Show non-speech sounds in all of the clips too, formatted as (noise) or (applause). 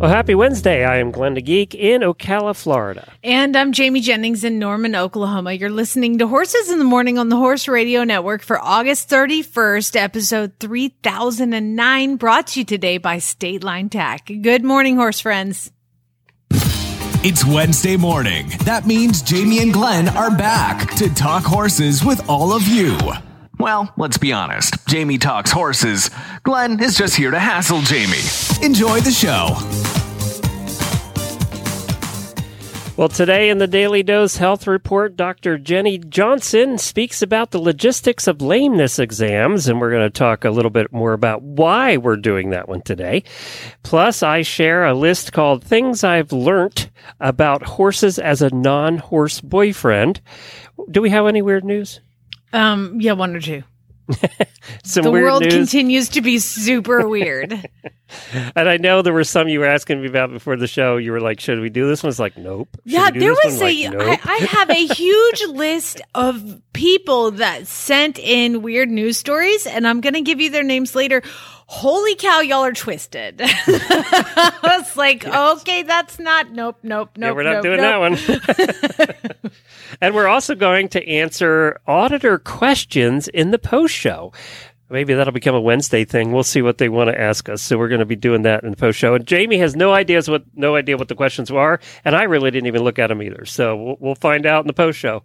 Well, happy Wednesday. I am Glenn the Geek in Ocala, Florida. And I'm Jamie Jennings in Norman, Oklahoma. You're listening to Horses in the Morning on the Horse Radio Network for August 31st, episode 3009, brought to you today by State Line Tack. Good morning, horse friends. It's Wednesday morning. That means Jamie and Glenn are back to talk horses with all of you. Well, let's be honest. Jamie talks horses. Glenn is just here to hassle Jamie. Enjoy the show. Well, today in the Daily Dose Health Report, Dr. Jenny Johnson speaks about the logistics of lameness exams, and we're going to talk a little bit more about why we're doing that one today. Plus, I share a list called Things I've Learned About Horses as a Non Horse Boyfriend. Do we have any weird news? Um, yeah, one or two. (laughs) The world news. continues to be super (laughs) weird. and I know there were some you were asking me about before the show. You were like, "Should we do this one?" It's like, "Nope." Should Yeah, there was a. Like, nope. I, I have a (laughs) huge list of people that sent in weird news stories, and I'm going to give you their names later. Holy cow, y'all are twisted. I was like, okay, that's not. Nope, nope, nope. yeah, we're not nope, doing nope. that one. And we're also going to answer auditor questions in the post show. Maybe that'll become a Wednesday thing. We'll see what they want to ask us. So we're going to be doing that in the post show. And Jamie has no ideas what no idea what the questions are, and I really didn't even look at them either. So we'll, we'll find out in the post show.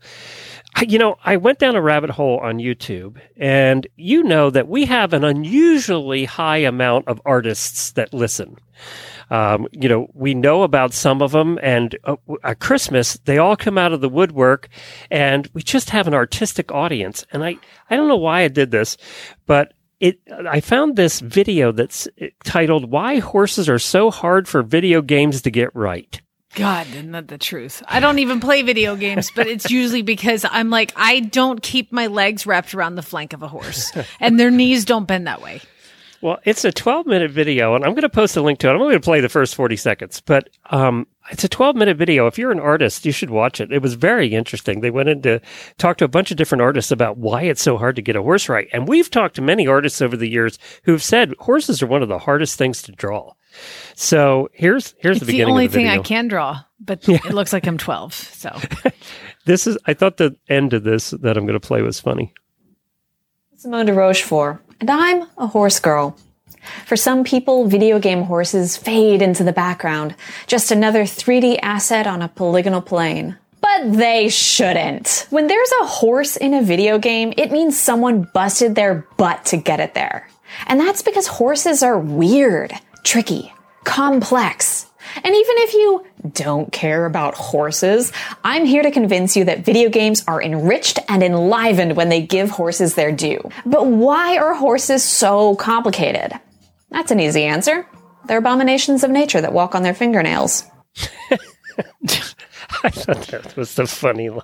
You know, I went down a rabbit hole on YouTube, and you know that we have an unusually high amount of artists that listen. Um, you know, we know about some of them, and uh, at Christmas, they all come out of the woodwork, and we just have an artistic audience. And I, I don't know why I did this, but it, I found this video that's titled "Why Horses Are So Hard for Video Games to Get Right." God, isn't that the truth? I don't even play video games, but it's usually because I'm like, I don't keep my legs wrapped around the flank of a horse, and their knees don't bend that way. Well, it's a 12 minute video, and I'm going to post a link to it. I'm only going to play the first 40 seconds, but um, it's a 12 minute video. If you're an artist, you should watch it. It was very interesting. They went in to talk to a bunch of different artists about why it's so hard to get a horse right. And we've talked to many artists over the years who've said horses are one of the hardest things to draw. So here's here's It's the the, only of the thing video. I can draw, but (laughs) it looks like I'm 12. So (laughs) This is I thought the end of this that I'm going to play was funny. Simone de Rochefort, and I'm a horse girl. For some people, video game horses fade into the background, just another 3D asset on a polygonal plane. But they shouldn't. When there's a horse in a video game, it means someone busted their butt to get it there. And that's because horses are weird, tricky, complex. And even if you don't care about horses, I'm here to convince you that video games are enriched and enlivened when they give horses their due. But why are horses so complicated? That's an easy answer. They're abominations of nature that walk on their fingernails. (laughs) I thought that was the funny line.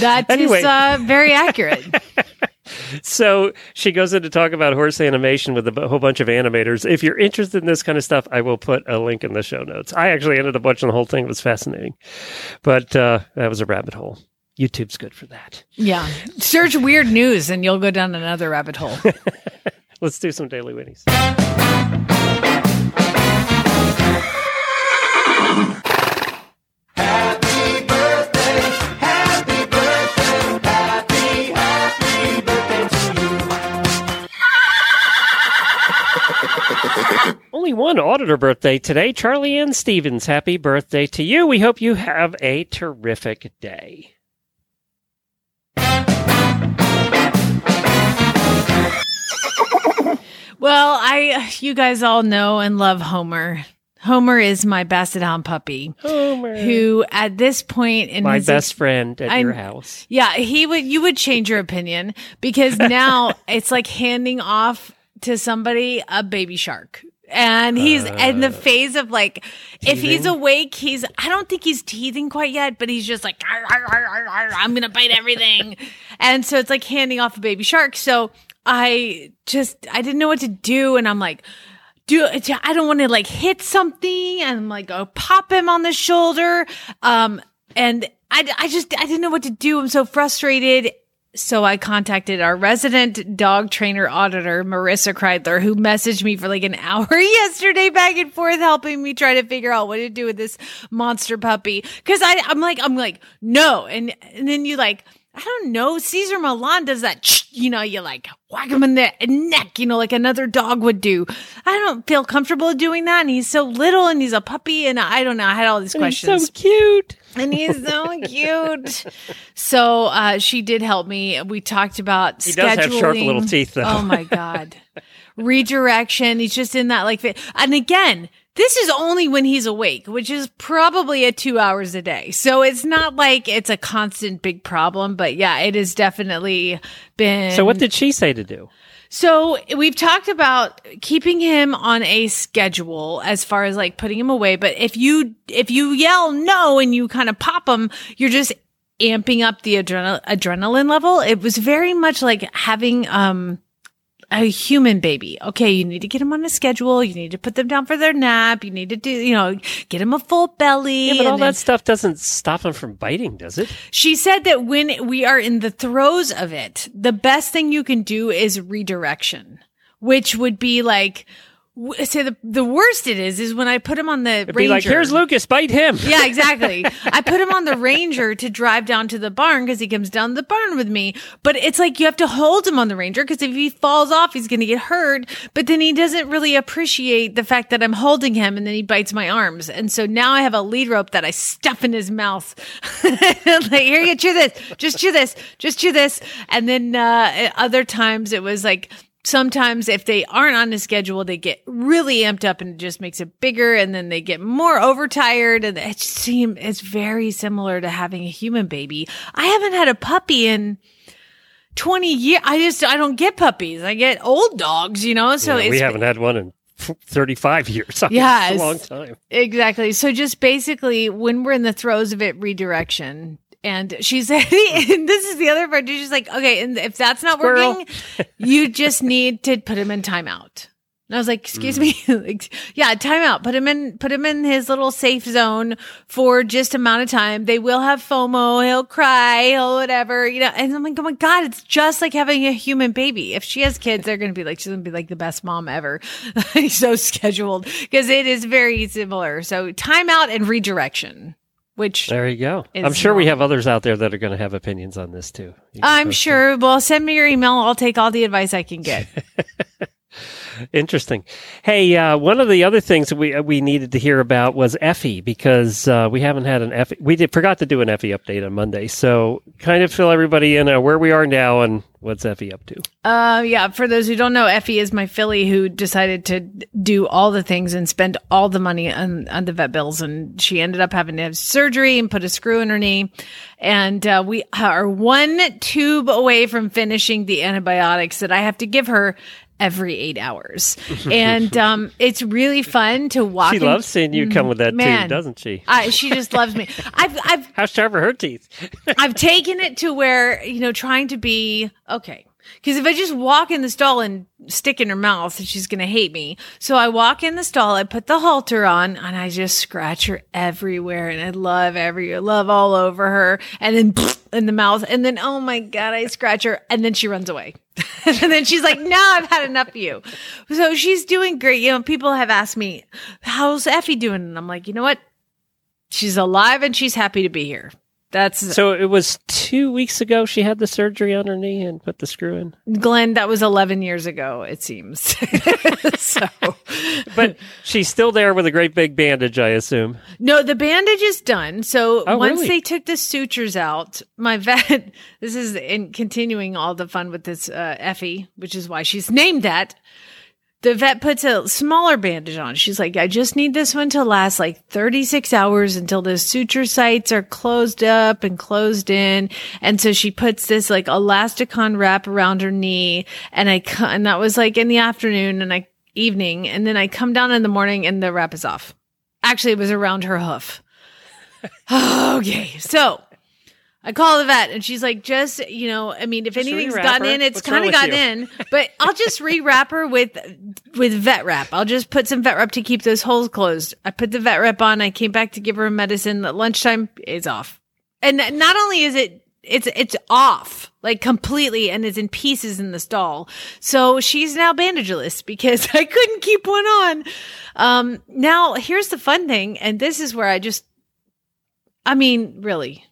that is Anyway. uh, very accurate. (laughs) So she goes in to talk about horse animation with a whole bunch of animators. If you're interested in this kind of stuff, I will put a link in the show notes. I actually ended up watching the whole thing. It was fascinating. But uh, that was a rabbit hole. YouTube's good for that. Yeah. Search weird news and you'll go down another rabbit hole. (laughs) Let's do some daily winnies. Only one auditor birthday today. Charlie Ann Stevens, happy birthday to you. We hope you have a terrific day. well, I, you guys all know and love Homer. Homer is my basset hound puppy, Homer. who at this point in My his best friend at I'm- your house. Yeah, he would. You would change your opinion because (laughs) now it's like handing off to somebody a baby shark. And he's in Uh, the phase of like, if he's awake, he's, I don't think he's teething quite yet, but he's just like, "Arr, arr, arr, arr, arr, I'm going to bite everything. (laughs) and so it's like handing off a baby shark. So I just, I didn't know what to do. And I'm like, do I don't want to like hit something and I'm like go pop him on the shoulder. Um, and I, I just, I didn't know what to do. I'm so frustrated. So I contacted our resident dog trainer auditor, Marissa Kreidler, who messaged me for like an (laughs) hour yesterday back and forth, helping me try to figure out what to do with this monster puppy. Cause I, I'm like, I'm like, no. And, and then you like, I don't know. Cesar Millan does that, you know, you like whack him in the neck, you know, like another dog would do. I don't feel comfortable doing that. And he's so little and he's a puppy. And I don't know. I had all these He's questions so cute. And he's so cute. So uh, she did help me. We talked about He does have sharp scheduling. little teeth, though. Oh my god, (laughs) redirection. He's just in that like, and again. This is only when he's awake, which is probably at two hours a day. So it's not like it's a constant big problem, but yeah, it has definitely been. So what did she say to do? So we've talked about keeping him on a schedule as far as like putting him away. But if you, if you yell no and you kind of pop him, you're just amping up the adrenal- adrenaline level. It was very much like having, um, a human baby. Okay, you need to get them on a schedule. You need to put them down for their nap. You need to do, you know, get them a full belly. Yeah, but all then- that stuff doesn't stop them from biting, does it? she said that when we are in the throes of it, the best thing you can do is redirection, which would be like, so the, the worst it is, is when I put him on the It'd ranger. be like, here's Lucas, bite him. Yeah, (laughs) exactly. I put him on the ranger to drive down to the barn because he comes down the barn with me. But it's like you have to hold him on the ranger because if he falls off, he's going to get hurt. But then he doesn't really appreciate the fact that I'm holding him and then he bites my arms. And so now I have a lead rope that I stuff in his mouth. (laughs) like, here you chew this, just chew this, just chew this. And then, uh, other times it was like, sometimes if they aren't on the schedule, they get really amped up and it just makes it bigger and then they get more overtired and it just seems it's very similar to having a human baby. I haven't had a puppy in 20 years. I just, I don't get puppies. I get old dogs, you know? So Yeah, it's, we haven't had one in 35 years. Yeah, (laughs) it's a long time. Exactly. So just basically when we're in the throes of it, redirection. And she said, (laughs) and this is the other part. She's like, okay, and if that's not Squirrel. working, you just need to put him in timeout. And I was like, excuse me, mm. (laughs) like, yeah, timeout. Put him in, put him in his little safe zone for just amount of time. They will have FOMO. He'll cry. He'll whatever, you know. And I'm like, oh my god, it's just like having a human baby. If she has kids, they're gonna be like, she's gonna be like the best mom ever. (laughs) so scheduled because it is very similar. So timeout and redirection, which There you go. I'm sure we have others out there that are going to have opinions on this too. I'm sure. Well, send me your email. I'll take all the advice I can get. (laughs) Interesting. Hey, uh, one of the other things that we uh, we needed to hear about was Effie because uh, we haven't had an Effie. We did forgot to do an Effie update on Monday, so kind of fill everybody in on where we are now and what's Effie up to. Uh, yeah. For those who don't know, Effie is my filly who decided to do all the things and spend all the money on, on the vet bills. And she ended up having to have surgery and put a screw in her knee. And, uh, we are one tube away from finishing the antibiotics that I have to give her every eight hours. and, um, it's really fun to walk. She in- loves seeing you come with that man. tube, doesn't she? I, she just loves me. I've, I've, How sharp are her teeth? I've taken it to where, you know, trying to be okay. Because if I just walk in the stall and stick in her mouth, she's going to hate me. So I walk in the stall, I put the halter on, and I just scratch her everywhere. And I love every, love all over her. And then (laughs) in the mouth. And then, oh my God, I scratch her. And then she runs away. (laughs) and then she's like, no, I've had enough of you. So she's doing great. You know, people have asked me, how's Effie doing? And I'm like, you know what? She's alive and she's happy to be here. That's So it was two weeks ago she had the surgery on her knee and put the screw in. Glenn, that was 11 years ago, it seems. (laughs) so, But she's still there with a great big bandage, I assume. no, the bandage is done. So Oh, once really? they took the sutures out, my vet, (laughs) this is in continuing all the fun with this uh, Effie, which is why she's named that. The vet puts a smaller bandage on. She's like, I just need this one to last like 36 hours until the suture sites are closed up and closed in. And so she puts this like Elastikon wrap around her knee. And I, and that was like in the afternoon and I evening, and then I come down in the morning and the wrap is off. Actually, it was around her hoof. (laughs) okay, so I call the vet and she's like, just, you know, I mean, if Just anything's gotten her? in, it's kind of gotten in, but (laughs) I'll just rewrap her with, with vet wrap. I'll just put some vet wrap to keep those holes closed. I put the vet wrap on. I came back to give her medicine. At lunchtime is off. And not only is it, it's, it's off like completely and is in pieces in the stall. So she's now bandageless because (laughs) I couldn't keep one on. Um, now here's the fun thing. And this is where I just, I mean, really,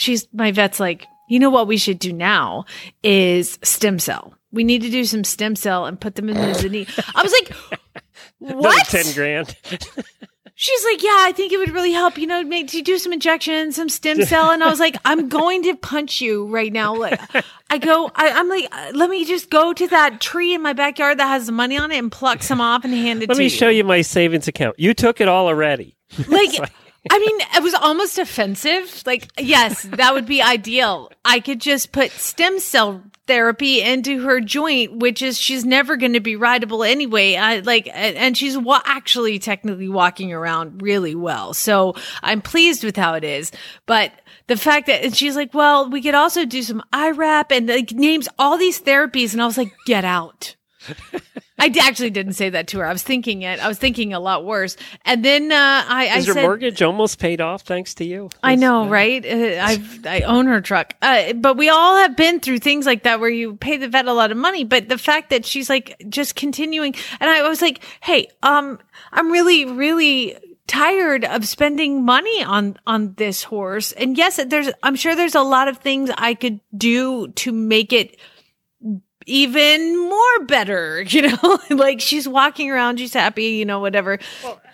she's my vet's like, you know what we should do now is stem cell. We need to do some stem cell and put them in the knee. I was like, (laughs) what? ten grand. (laughs) She's like, yeah, I think it would really help, you know, make to do some injections, some stem cell. And I was like, I'm going to punch you right now. Like, I go, I, I'm like, let me just go to that tree in my backyard that has the money on it and pluck some off and hand it Let to you. Let me show you my savings account. You took it all already. (laughs) Like, I mean, it was almost offensive. Like, yes, that would be ideal. I could just put stem cell therapy into her joint, which is she's never going to be rideable anyway. I like, and she's wa- actually technically walking around really well. So I'm pleased with how it is. But the fact that and she's like, well, we could also do some wrap and like names all these therapies, and I was like, get out. I d- actually didn't say that to her. I was thinking it. I was thinking a lot worse. And then uh, I, I Is your mortgage almost paid off thanks to you? I know, right? Uh, I've I own her truck, uh, but we all have been through things like that where you pay the vet a lot of money. But the fact that she's like just continuing, and I was like, "Hey, um, I'm really, really tired of spending money on on this horse." And yes, there's I'm sure there's a lot of things I could do to make it even more better, (laughs) you know, like she's walking around, she's happy, you know, whatever.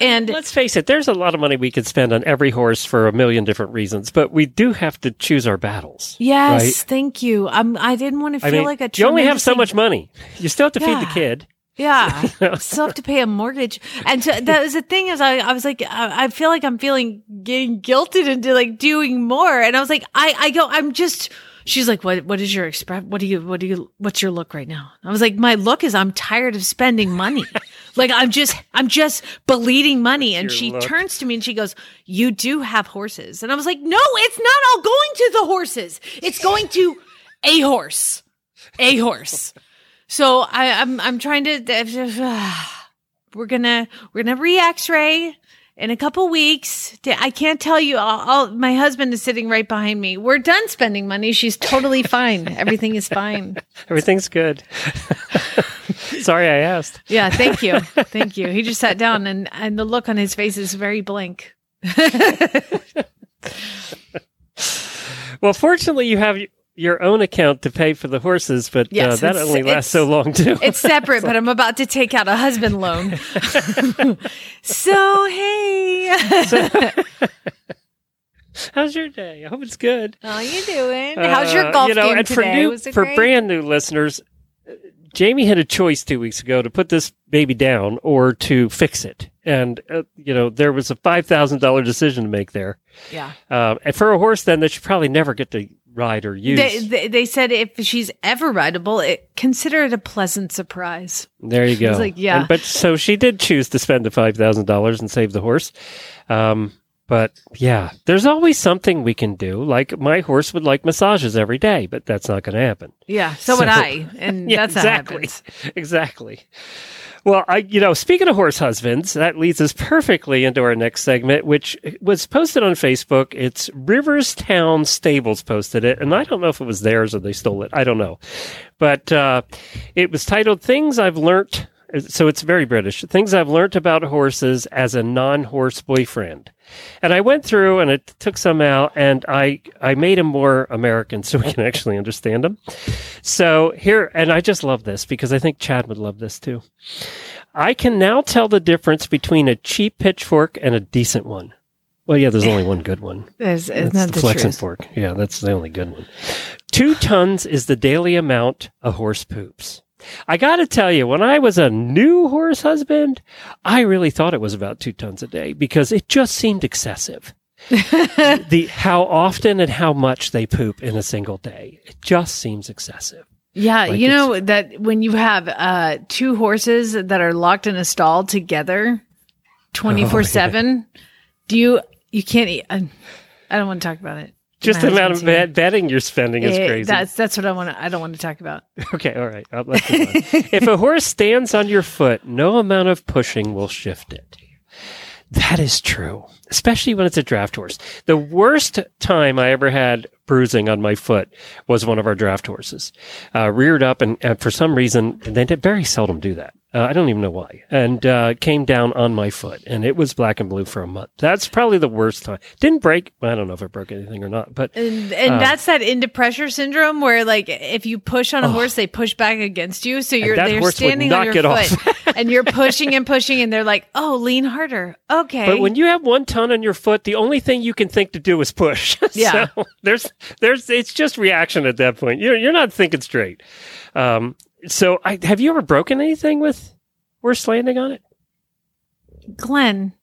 and Let's face it, there's a lot of money we could spend on every horse for a million different reasons, but we do have to choose our battles. Yes, right? thank you. I'm. I didn't want to I feel mean, like a. you only have so much money. You still have to feed the kid. Yeah, (laughs) still have to pay a mortgage, and so that was the thing. Is I, I was like, I, I feel like I'm feeling getting guilted into like doing more, and I was like, I, I go, I'm just. She's like, what, what is your express? What do you, what do you, what's your look right now? I was like, my look is I'm tired of spending money. (laughs) like I'm just, I'm just bleeding money. And she look? turns to me and she goes, you do have horses. And I was like, no, it's not all going to the horses. It's going to a horse, a horse. So I, I'm I'm trying to. (sighs) we're gonna we're gonna re-X-ray in a couple weeks. I can't tell you. I'll, I'll, my husband is sitting right behind me. We're done spending money. She's totally (laughs) fine. Everything is fine. Everything's good. (laughs) Sorry I asked. Yeah. Thank you. Thank you. He just sat down and and the look on his face is very blank. (laughs) Well, fortunately, you have your own account to pay for the horses, but uh, that only lasts so long, too. (laughs) It's separate, but I'm about to take out a husband loan. (laughs) so hey, (laughs) How's your day? I hope it's good. how you doing? How's your Uh, golf you know, game and for today? new, Was it for great? brand new listeners, uh, Jamie had a choice two weeks ago to put this baby down or to fix it, and uh, you know there was a five thousand dollar decision to make there. yeah. Um, and for a horse, then that should probably never get to ride or use. They, they, they said if she's ever rideable, it, consider it a pleasant surprise. there you go. like, yeah. And- but so she did choose to spend the five thousand dollars and save the horse. Um, but yeah, there's always something we can do. Like my horse would like massages every day, but that's not going to happen. Yeah, so, would I, and (laughs) Yeah, that's not exactly. (laughs) Exactly. Well, I, you know, speaking of horse husbands, that leads us perfectly into our next segment, which was posted on Facebook. It's Riverstown Stables posted it, and I don't know if it was theirs or they stole it. I don't know, but uh, it was titled "Things I've Learnt." So it's very British. Things I've learnt about horses as a non-horse boyfriend. And I went through and it took some out and I, I made them more American so we can (laughs) actually understand them. So here, and I just love this because I think Chad would love this too. I can now tell the difference between a cheap pitchfork and a decent one. Well, yeah, there's only one good one. (laughs) That's not the the flexing fork. Yeah, that's the only good one. Two tons is the daily amount a horse poops. I got to tell you, when I was a new horse husband, I really thought it was about two tons a day because it just seemed excessive. (laughs) the how often and how much they poop in a single day, it just seems excessive. Yeah, Like you know that when you have uh two horses that are locked in a stall together 24/7, do you you can't eat I, I don't want to talk about it. Just the amount of betting you're spending is Eh, crazy. That's that's what I want to I don't want to talk about. (laughs) Okay, all right. If a horse stands on your foot, no amount of pushing will shift it. That is true, especially when it's a draft horse. The worst time I ever had bruising on my foot was one of our draft horses. Uh, reared up, and, and for some reason, they very seldom do that. Uh, I don't even know why. And uh, came down on my foot, and it was black and blue for a month. That's probably the worst time. Didn't break. I don't know if it broke anything or not, but And, and Uh, that's that into pressure syndrome where like if you push on a horse they push back against you so you're they're standing on your foot and you're pushing and pushing and they're like oh lean harder okay But when you have one ton on your foot, the only thing you can think to do is push. (laughs) Yeah. so there's, there's, it's just reaction at that point. You're, you're not thinking straight. Um, so I, have you ever broken anything with horse landing on it? Glenn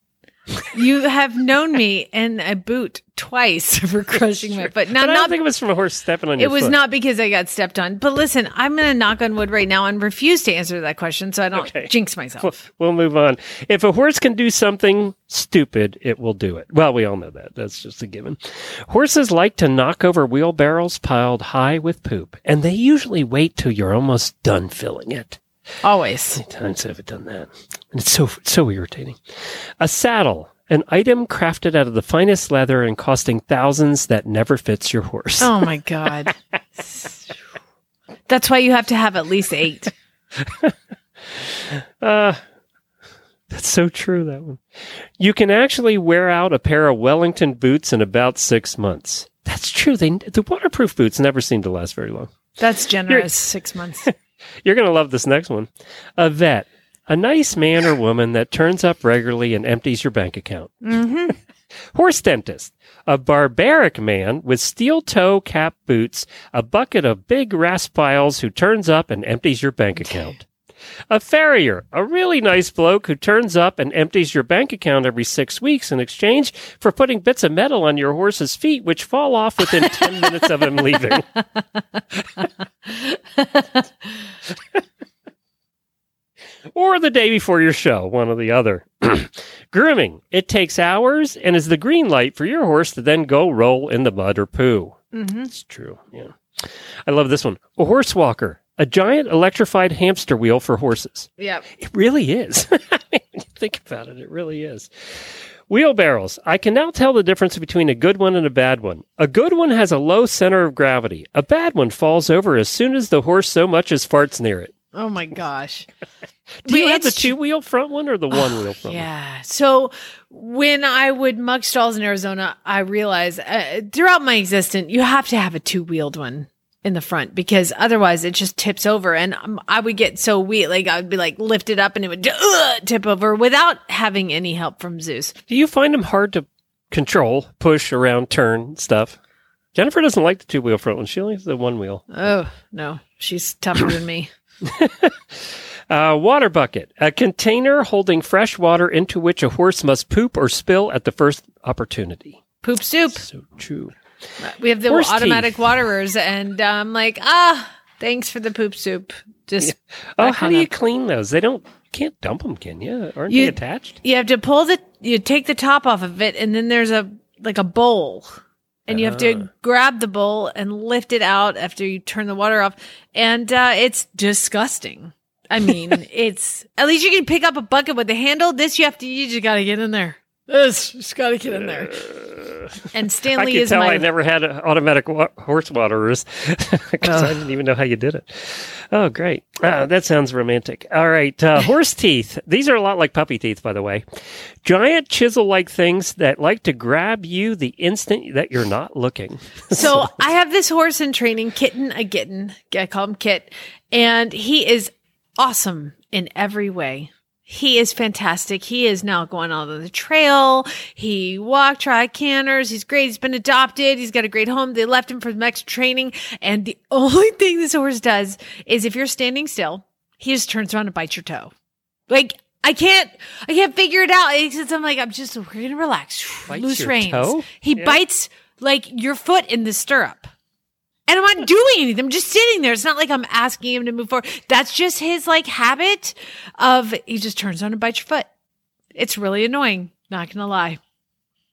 you have known me in a boot twice (laughs) for crushing my foot. Now, but I don't think it was from a horse stepping on your it was foot. not because I got stepped on. But listen, I'm going to knock on wood right now and refuse to answer that question so I don't Okay. jinx We'll, myself. we'll move on. If a horse can do something stupid, it will do it. Well, we all know that. That's just a given. Horses like to knock over wheelbarrows piled high with poop, and they usually wait till you're almost done filling it. Always. many times have I done that? And it's so so irritating. A saddle, an item crafted out of the finest leather and costing thousands that never fits your horse. Oh my God. That's why you have to have at least eight. (laughs) Uh, that's so true, that one. You can actually wear out a pair of Wellington boots in about six months. That's true. They the waterproof boots never seem to last very long. That's generous. Six months. You're going to love this next one. A vet, a nice man or woman that turns up regularly and empties your bank account. Mm-hmm. (laughs) Horse dentist, a barbaric man with steel toe cap boots, a bucket of big rasp raspiles who turns up and empties your bank account. A farrier, a really nice bloke who turns up and empties your bank account every six weeks in exchange for putting bits of metal on your horse's feet, which fall off within (laughs) 10 minutes of him leaving. (laughs) or the day before your show, one or the other. (clears throat) Grooming. It takes hours and is the green light for your horse to then go roll in the mud or poo. Mm-hmm. It's true. Yeah. I love this one. A horse walker. A giant electrified hamster wheel for horses. Yeah. It really is. (laughs) think about it, it really is. Wheelbarrows. I can now tell the difference between a good one and a bad one. A good one has a low center of gravity. A bad one falls over as soon as the horse so much as farts near it. Oh my gosh. (laughs) Do you have the two wheel front one or the one wheel front one? Yeah. So when I would mug stalls in Arizona, I realized uh, throughout my existence, you have to have a two wheeled one in the front because otherwise it just tips over. And um, I would get so weak, like I would be like lifted up and it would uh, tip over without having any help from Zeus. Do you find them hard to control, push around, turn stuff? Jennifer doesn't like the two wheel front one. She only has the one wheel. Oh no, she's tougher than me. (laughs) (laughs) Uh, water bucket, a container holding fresh water into which a horse must poop or spill at the first opportunity. Poop soup. So true. We have the Horse automatic waterers, and I'm like, ah, thanks for the poop soup. Just Oh, how do you up. clean those? They don't. Can't dump them, can you? Aren't You- they attached? you have to pull the you take the top off of it and then there's a like a bowl and you have to grab the bowl and lift it out after you turn the water off and uh, it's disgusting i mean (laughs) it's at least you can pick up a bucket with a handle this you have to you just gotta get in there this just gotta get in there (laughs) and I stanley can is tell my I never had a automatic wa- horse waterers (laughs) because I didn't even know how you did it. Oh, great. Ah, that sounds romantic. All right. Uh, (laughs) horse teeth. These are a lot like puppy teeth, by the way. Giant chisel like things that like to grab you the instant that you're not looking. So I have this horse in training, Kitten a kitten. I call him Kit. And he is awesome in every way. He is fantastic. He is now going on the trail. He walked, try canners. He's great. He's been adopted. He's got a great home. They left him for the extra training. And the (laughs) only thing this horse does is if you're standing still, he just turns around and bites your toe. Like, I can't, I can't figure it out. It's I'm like, I'm just, we're going to relax. Bites Loose reins. toe? He Yeah. bites like your foot in the stirrup. And I'm not doing anything. I'm just sitting there. It's not like I'm asking him to move forward. That's just his like habit of he just turns on and bites your foot. It's really annoying. Not gonna lie.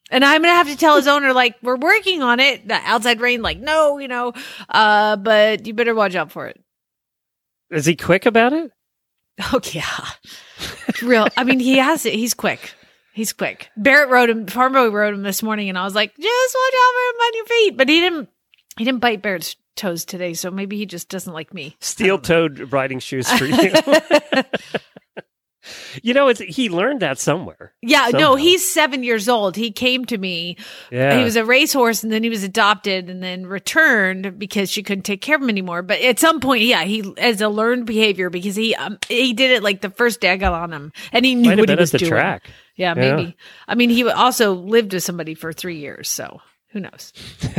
And I'm gonna have to tell his owner, like, we're working on it. The outside rain, like, no, you know, uh, but you better watch out for it. Is he quick about it? (laughs) Oh yeah, real. I mean, he has it. He's quick. He's quick. Barrett wrote him. Farm wrote him this morning, and I was like, just watch out for him on your feet. But he didn't. He didn't bite Barrett's toes today, so maybe he just doesn't like me. Steel toed riding shoes for (laughs) you. (laughs) you know, it's he learned that somewhere. Yeah, Somehow. no, he's seven years old. He came to me. Yeah. He was a racehorse and then he was adopted and then returned because she couldn't take care of him anymore. But at some point, yeah, he as a learned behavior because he um, he did it like the first day I got on him and he knew Might what he was doing. track. Yeah, Yeah. maybe. I mean, he also lived with somebody for three years, so who knows? (laughs)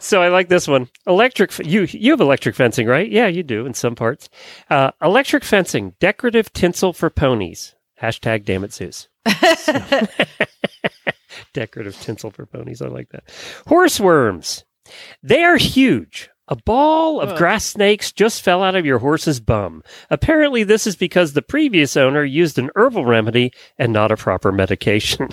So I like this one. Electric. You you have electric fencing, right? Yeah, you do in some parts. Uh, electric fencing, decorative tinsel for ponies. Hashtag damn it, Zeus. So- (laughs) (laughs) decorative tinsel for ponies. I like that. Horse worms. They are huge. A ball of grass snakes just fell out of your horse's bum. Apparently, this is because the previous owner used an herbal remedy and not a proper medication.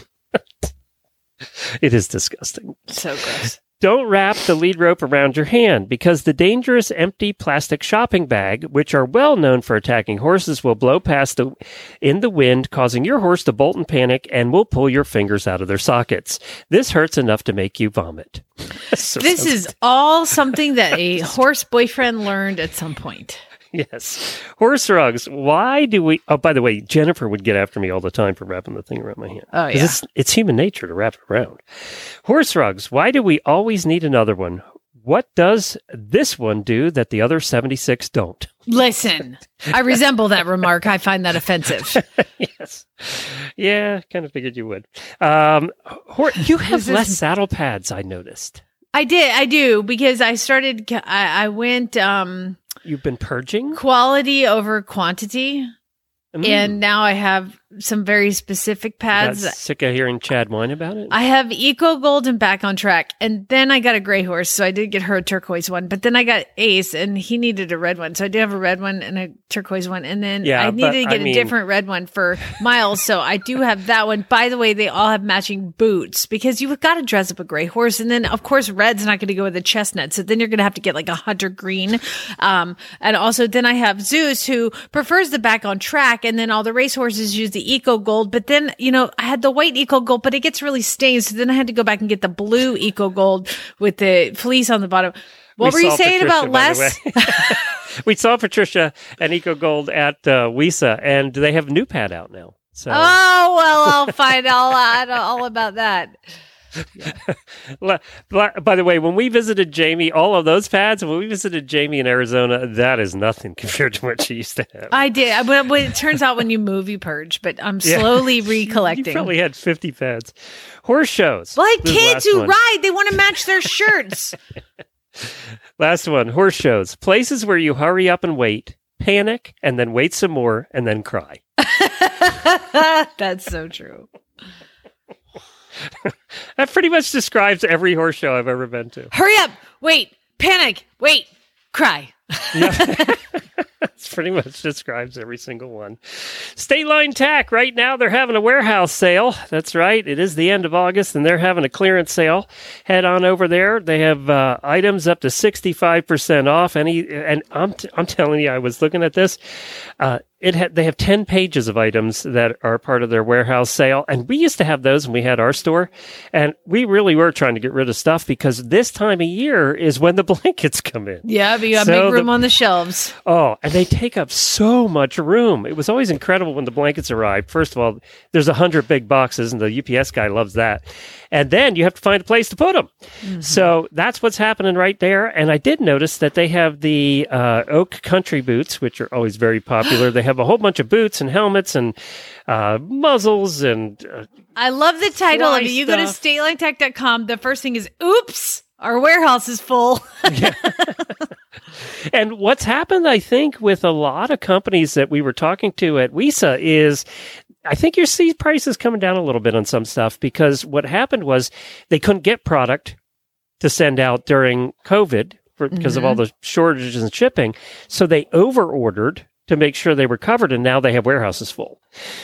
It is disgusting. So gross. Don't wrap the lead rope around your hand because the dangerous empty plastic shopping bag, which are well known for attacking horses, will blow past the, in the wind, causing your horse to bolt and panic and will pull your fingers out of their sockets. This hurts enough to make you vomit. (laughs) So This is all something that a horse boyfriend learned at some point. Yes. Horse rugs. Why do we? Oh, by the way, Jennifer would get after me all the time for wrapping the thing around my hand. Oh, yeah. It's, it's human nature to wrap it around. Horse rugs. Why do we always need another one? What does this one do that the other 76 don't? Listen, I (laughs) resemble that remark. I find that offensive. (laughs) yes. Yeah, kind of figured you would. Um, hor- (laughs) you have This is- less saddle pads, I noticed. I did, I do, because I started, I, I went um You've been purging? quality over quantity, Mm. and now I have some very specific Got pads. sick of hearing Chad whine about it? I have Eco Gold and back on track. And then I got a gray horse. So I did get her a turquoise one. But then I got Ace and he needed a red one. So I do have a red one and a turquoise one. And then Yeah, I needed to I get mean- a different red one for Miles. So I do have that one. By the way, they all have matching boots because you've got to dress up a gray horse. And then, of course, red's not going to go with a chestnut. So then you're going to have to get like a hunter green. Um, and also then I have Zeus who prefers the back on track. And then all the race horses use the Eco Gold. But then, you know, I had the white Eco Gold, but it gets really stained. So then I had to go back and get the blue Eco Gold with the fleece on the bottom. What We were you saying Patricia, about Les? (laughs) we saw Patricia and Eco Gold at uh, Wisa, and they have new pad out now. So, Oh, well, I'll find all, out all about that. (laughs) By the way, when we visited Jamie, all of those pads, when we visited Jamie in Arizona, that is nothing (laughs) compared to what she used to have. I did. But, it turns out when you move, you purge. But I'm Yeah. slowly (laughs) You recollecting. probably had 50 pads. Horse shows. like This is the kids who one. ride, they want to match their shirts. Last one, horse shows. Places where you hurry up and wait, panic, and then wait some more, and then cry. That's so true. (laughs) That pretty much describes every horse show I've ever been to. Hurry up. Wait. Panic. Wait. Cry. (laughs) (laughs) It's pretty much describes every single one. State Line Tack, right now they're having a warehouse sale. That's right. It is the end of August and they're having a clearance sale. Head on over there. They have uh, items up to 65% off. Any, and I'm, t- I'm telling you, I was looking at this. Uh, it had, they have 10 pages of items that are part of their warehouse sale. And we used to have those when we had our store. And we really were trying to get rid of stuff because this time of year is when the (laughs) blankets come in. Yeah, but you have So big room the- on the shelves. Oh, and they take up so much room. It was always incredible when the blankets arrived. First of all, there's a hundred big boxes, and the UPS guy loves that. And then you have to find a place to put them. So that's what's happening right there. And I did notice that they have the uh, oak country boots, which are always very popular. they have a whole bunch of boots and helmets and uh, muzzles and uh, I love the title it. You go to stuff. statelinetack.com. The first thing is, oops, our warehouse is full. (laughs) (laughs) And what's happened, I think, with a lot of companies that we were talking to at WISA is I think you see prices coming down a little bit on some stuff because what happened was they couldn't get product to send out during COVID. for, because of all mm-hmm. the shortages and shipping. So they over ordered to make sure they were covered and now they have warehouses full.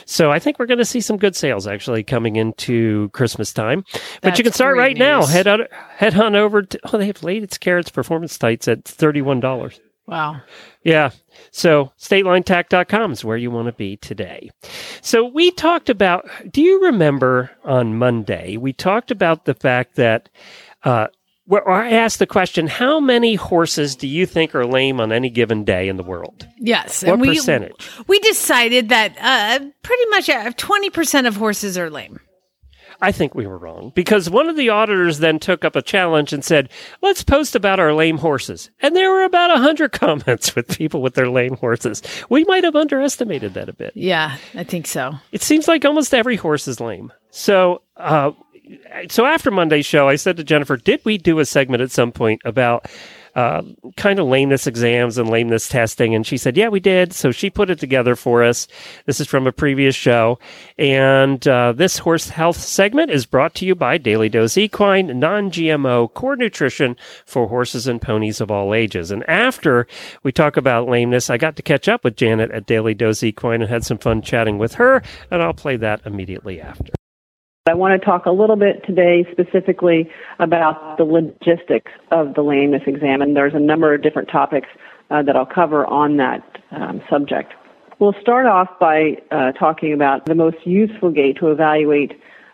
So I think we're going to see some good sales actually coming into Christmas time. But you can start right now. Head on head on over to oh they have latest Kerrits performance tights at $31. Wow. Yeah. So statelinetack.com is where you want to be today. So we talked about, do you remember on Monday, we talked about the fact that, uh, where I asked the question, how many horses do you think are lame on any given day in the world? Yes. What and we, percentage? We decided that uh, pretty much uh, 20% of horses are lame. I think we were wrong because one of the auditors then took up a challenge and said, let's post about our lame horses. And there were about a hundred (laughs) comments with people with their lame horses. We might have underestimated that a bit. Yeah, I think so. it seems like almost every horse is lame. So, uh, so after Monday's show, I said to Jennifer, "Did we do a segment at some point about uh, kind of lameness exams and lameness testing?" And she said, "Yeah, we did." So she put it together for us. This is from a previous show, and uh, this horse health segment is brought to you by Daily Dose Equine, non-GMO core nutrition for horses and ponies of all ages. And after we talk about lameness, I got to catch up with Janet at Daily Dose Equine and had some fun chatting with her, and I'll play that immediately after. I want to talk a little bit today specifically about the logistics of the lameness exam, and there's a number of different topics uh, that I'll cover on that um, subject. We'll start off by uh, talking about the most useful gait to evaluate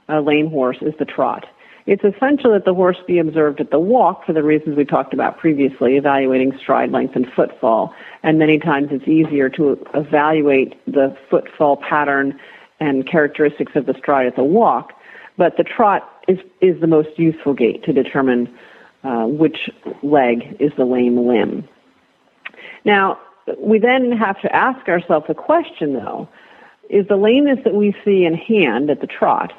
a lame horse is the trot. It's essential that the horse be observed at the walk for the reasons we talked about previously, evaluating stride length and footfall. And many times it's easier to evaluate the footfall pattern and characteristics of the stride at the walk. But the trot is, is the most useful gait to determine uh, which leg is the lame limb. Now, we then have to ask ourselves a question though is the lameness that we see in hand at the trot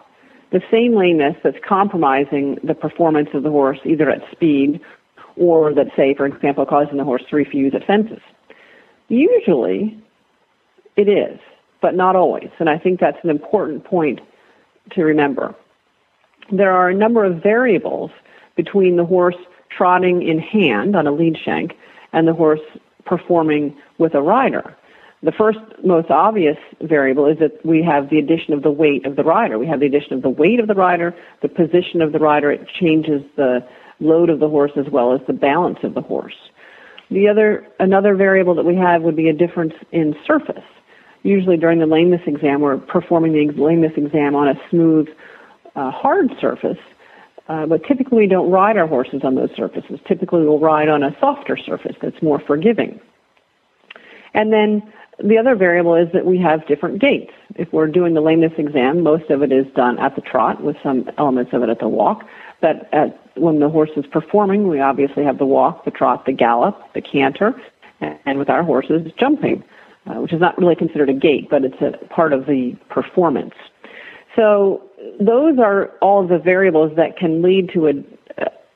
the same lameness that's compromising the performance of the horse either at speed or that, say, for example, causing the horse to refuse at fences? Usually it is, but not always. And I think that's an important point to remember. There are a number of variables between the horse trotting in hand on a lead shank and the horse performing with a rider. The first most obvious variable is that we have the addition of the weight of the rider. We have the addition of the weight of the rider, the position of the rider. It changes the load of the horse as well as the balance of the horse. The other, another variable that we have would be a difference in surface. Usually during the lameness exam, we're performing the lameness exam on a smooth, uh, hard surface, uh, but typically we don't ride our horses on those surfaces. Typically we'll ride on a softer surface that's more forgiving. And then the other variable is that we have different gaits. If we're doing the lameness exam, most of it is done at the trot with some elements of it at the walk. But at, when the horse is performing, we obviously have the walk, the trot, the gallop, the canter, and with our horses, jumping, uh, which is not really considered a gait, but it's a part of the performance. So those are all the variables that can lead to a,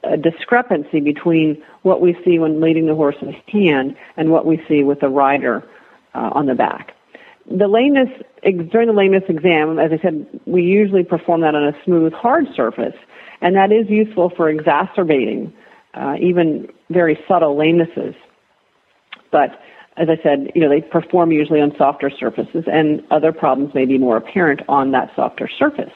a discrepancy between what we see when leading the horse in hand and what we see with the rider uh, on the back. The lameness during the lameness exam, as I said, we usually perform that on a smooth, hard surface, and that is useful for exacerbating uh, even very subtle lamenesses. But as I said, you know, they perform usually on softer surfaces, and other problems may be more apparent on that softer surface.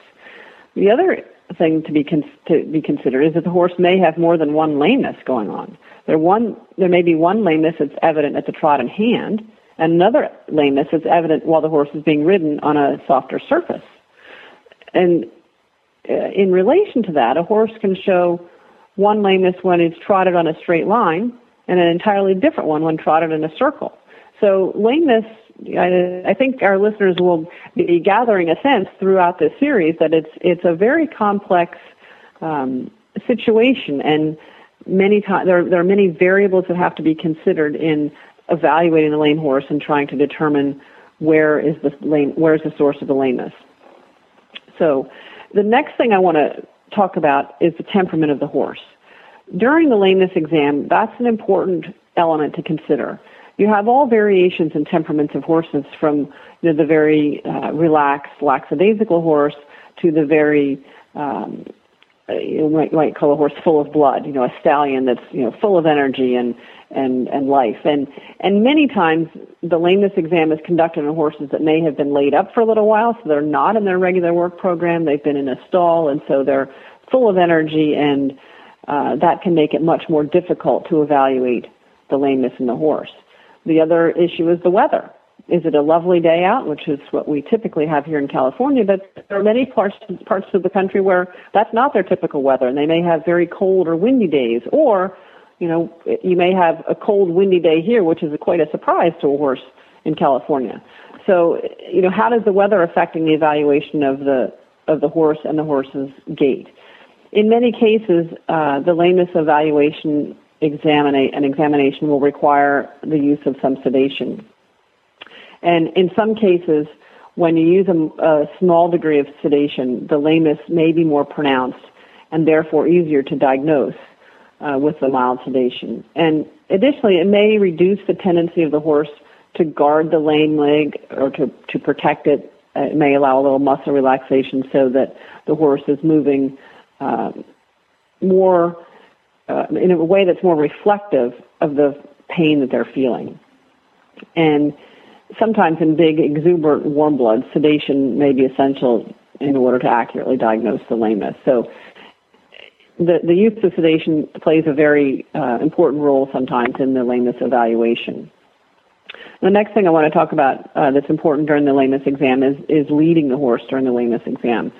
The other thing to be con- to be considered is that the horse may have more than one lameness going on. There one there may be one lameness that's evident at the trot in hand, and another lameness that's evident while the horse is being ridden on a softer surface. And uh, in relation to that, a horse can show one lameness when it's trotted on a straight line, and an entirely different one when trotted in a circle. So lameness, I, I think our listeners will be gathering a sense throughout this series that it's it's a very complex um, situation, and many there, there are many variables that have to be considered in evaluating the lame horse and trying to determine where is the lame, where is the source of the lameness. So, the next thing I want to talk about is the temperament of the horse during the lameness exam, that's an important element to consider. You have all variations in temperaments of horses from you know, the very uh, relaxed, lackadaisical horse to the very um, uh, you might, might call a horse full of blood, you know, a stallion that's, you know, full of energy and, and, and life. And, and many times the lameness exam is conducted on horses that may have been laid up for a little while, so they're not in their regular work program. They've been in a stall, and so they're full of energy, and uh, that can make it much more difficult to evaluate the lameness in the horse. The other issue is the weather. Is it a lovely day out, which is what we typically have here in California? But there are many parts parts of the country where that's not their typical weather, and they may have very cold or windy days, or you know, you may have a cold, windy day here, which is quite a surprise to a horse in California. So, you know, how does the weather affecting the evaluation of the of the horse and the horse's gait? In many cases, uh, the lameness evaluation examina- an examination will require the use of some sedation. And in some cases, when you use a, a small degree of sedation, the lameness may be more pronounced and therefore easier to diagnose uh, with the mild sedation. And additionally, it may reduce the tendency of the horse to guard the lame leg or to, to protect it. It may allow a little muscle relaxation so that the horse is moving uh, more uh, in a way that's more reflective of the pain that they're feeling. And sometimes in big, exuberant warm blood, sedation may be essential in order to accurately diagnose the lameness. So the, the use of sedation plays a very uh, important role sometimes in the lameness evaluation. The next thing I want to talk about uh, that's important during the lameness exam is, is leading the horse during the lameness exam.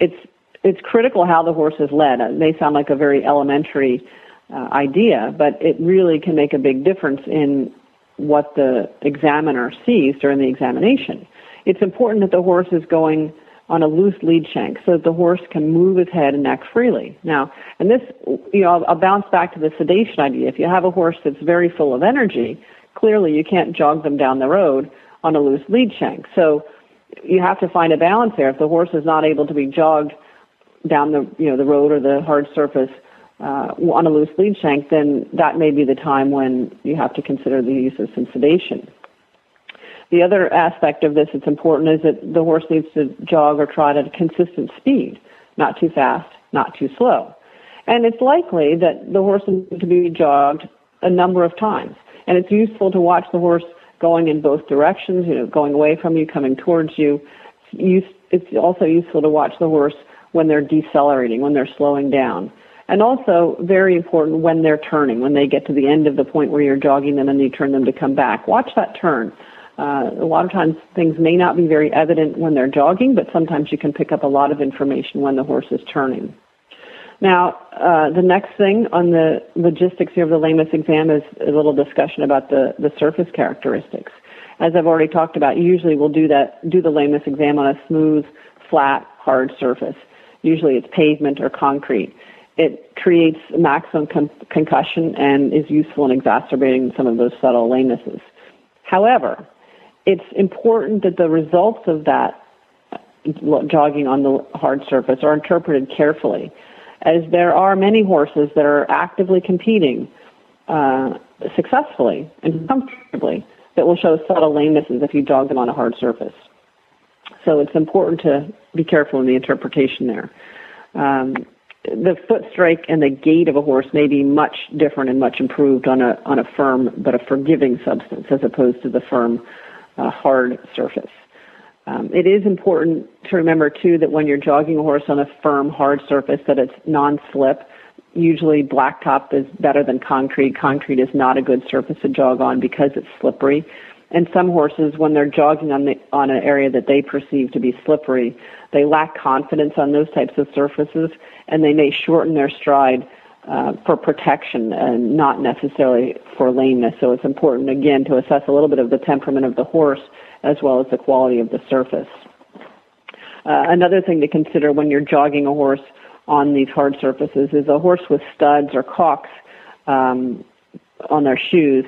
It's, it's critical how the horse is led. It may sound like a very elementary uh, idea, but it really can make a big difference in what the examiner sees during the examination. It's important that the horse is going on a loose lead shank so that the horse can move his head and neck freely. Now, and this, you know, I'll, I'll bounce back to the sedation idea. If you have a horse that's very full of energy, clearly you can't jog them down the road on a loose lead shank. So you have to find a balance there. If the horse is not able to be jogged down the, you know, the road or the hard surface uh, on a loose lead shank, then that may be the time when you have to consider the use of some sedation. The other aspect of this that's important is that the horse needs to jog or trot at a consistent speed, not too fast, not too slow. And it's likely that the horse needs to be jogged a number of times. And it's useful to watch the horse going in both directions, you know, going away from you, coming towards you. It's also useful to watch the horse when they're decelerating, when they're slowing down. And also very important when they're turning, when they get to the end of the point where you're jogging them and you turn them to come back. Watch that turn. Uh, a lot of times things may not be very evident when they're jogging, but sometimes you can pick up a lot of information when the horse is turning. Now, uh, the next thing on the logistics here of the lameness exam is a little discussion about the, the surface characteristics. As I've already talked about, usually we'll do that, do the lameness exam on a smooth, flat, hard surface. Usually it's pavement or concrete. It creates maximum con- concussion and is useful in exacerbating some of those subtle lamenesses. However, it's important that the results of that jogging on the hard surface are interpreted carefully, as there are many horses that are actively competing uh, successfully and comfortably that will show subtle lamenesses if you jog them on a hard surface. So it's important to be careful in the interpretation there. Um, the foot strike and the gait of a horse may be much different and much improved on a on a firm but a forgiving substance as opposed to the firm a hard surface. Um, it is important to remember too that when you're jogging a horse on a firm, hard surface, that it's non-slip. Usually, blacktop is better than concrete. Concrete is not a good surface to jog on because it's slippery. And some horses, when they're jogging on the on an area that they perceive to be slippery, they lack confidence on those types of surfaces, and they may shorten their stride uh, for protection and not necessarily for lameness. So it's important, again, to assess a little bit of the temperament of the horse as well as the quality of the surface. Uh, another thing to consider when you're jogging a horse on these hard surfaces is a horse with studs or calks um, on their shoes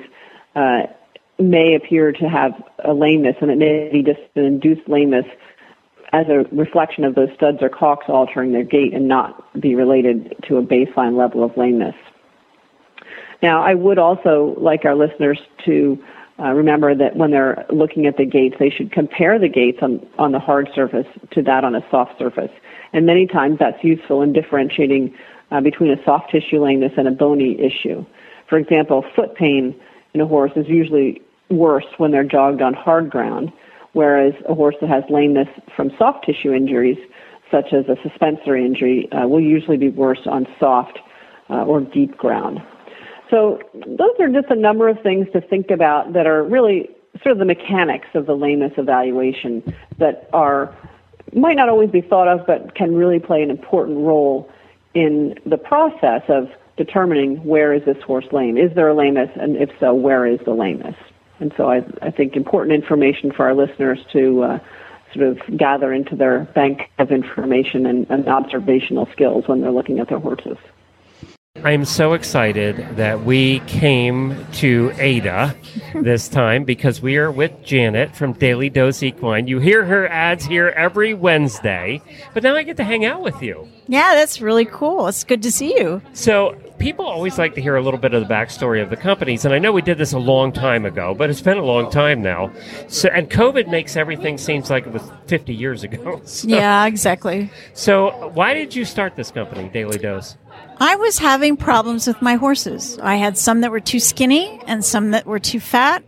uh, may appear to have a lameness, and it may be just an induced lameness as a reflection of those studs or calks altering their gait and not be related to a baseline level of lameness. Now, I would also like our listeners to Uh, remember that when they're looking at the gaits, they should compare the gaits on, on the hard surface to that on a soft surface. And many times that's useful in differentiating uh, between a soft tissue lameness and a bony issue. For example, foot pain in a horse is usually worse when they're jogged on hard ground, whereas a horse that has lameness from soft tissue injuries, such as a suspensory injury, uh, will usually be worse on soft uh, or deep ground. So those are just a number of things to think about that are really sort of the mechanics of the lameness evaluation that are might not always be thought of, but can really play an important role in the process of determining where is this horse lame. Is there a lameness, and if so, where is the lameness? And so I, I think important information for our listeners to uh, sort of gather into their bank of information and, and observational skills when they're looking at their horses. I'm so excited that we came to Ada this time because we are with Janet from Daily Dose Equine. You hear her ads here every Wednesday, but now I get to hang out with you. Yeah, that's really cool. It's good to see you. So, people always like to hear a little bit of the backstory of the companies, and I know we did this a long time ago, but it's been a long time now. So, and COVID makes everything seems like it was 50 years ago. (laughs) So, Yeah, exactly. So, why did you start this company, Daily Dose? I was having problems with my horses. I had some that were too skinny and some that were too fat,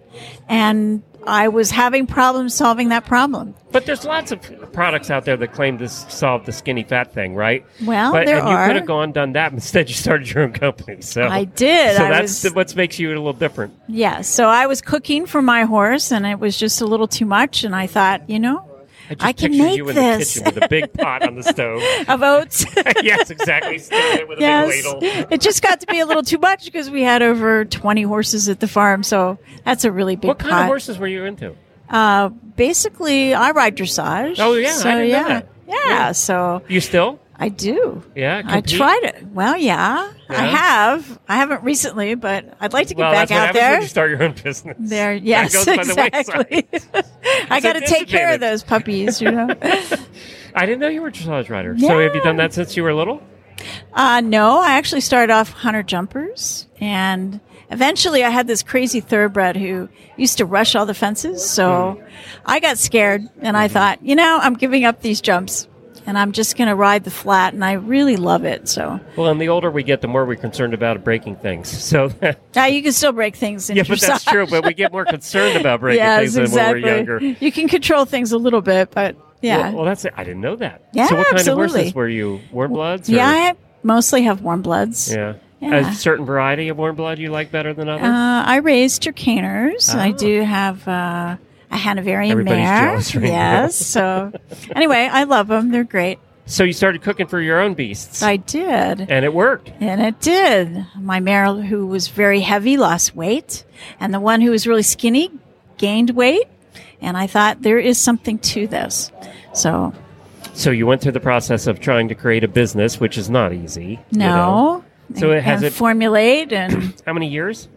and I was having problems solving that problem. But there's lots of products out there that claim to solve the skinny fat thing, right? Well, but, there and you could have gone done that. (laughs) Instead, you started your own company. So I did. So I that's was- what makes you a little different. Yeah, so I was cooking for my horse, and it was just a little too much, and I thought, you know, I just I can make you in this. the kitchen with a big pot on the stove. (laughs) of oats. (laughs) yes, exactly. It with a yes, big ladle. it just got to be a little too much because we had over 20 horses at the farm, so that's a really big What kind pot. of horses were you into? Uh, basically, I ride dressage. Oh, yeah, I so, yeah. that. Yeah, so You still? I do. Yeah, I compete? tried it. Well, yeah, I have. I haven't recently, but I'd like to get well, back out there. you start your own business. There, yes, by the exactly. (laughs) I got to take care of those puppies, you know. (laughs) I didn't know you were a dressage rider. So have you done that since you were little? Uh, no, I actually started off hunter jumpers, and eventually I had this crazy thoroughbred who used to rush all the fences. So I got scared, and I thought, you know, I'm giving up these jumps, and I'm just going to ride the flat, and I really love it. So Well, and the older we get, the more we're concerned about breaking things. (laughs) So, now you can still break things in but that's true. But we get more (laughs) concerned about breaking yes, things exactly. when we're younger. You can control things a little bit, but yeah, Well, well, that's it. I didn't know that. Yeah, So, what kind of horses were you? Warm bloods? or- yeah. I mostly have warm bloods. Yeah. Yeah. A certain variety of warm blood you like better than others? Uh, I raised Trakehners. I Oh. do have uh, a Hanoverian mare. right yes. So anyway, I love them. They're great. so you started cooking for your own beasts, I did. and it worked. And it did. My mare, who was very heavy, lost weight. And the one who was really skinny gained weight. And I thought there is something to this. So, So you went through the process of trying to create a business, which is not easy. you know. no. So it has and it- formulate. And (clears throat) How many years?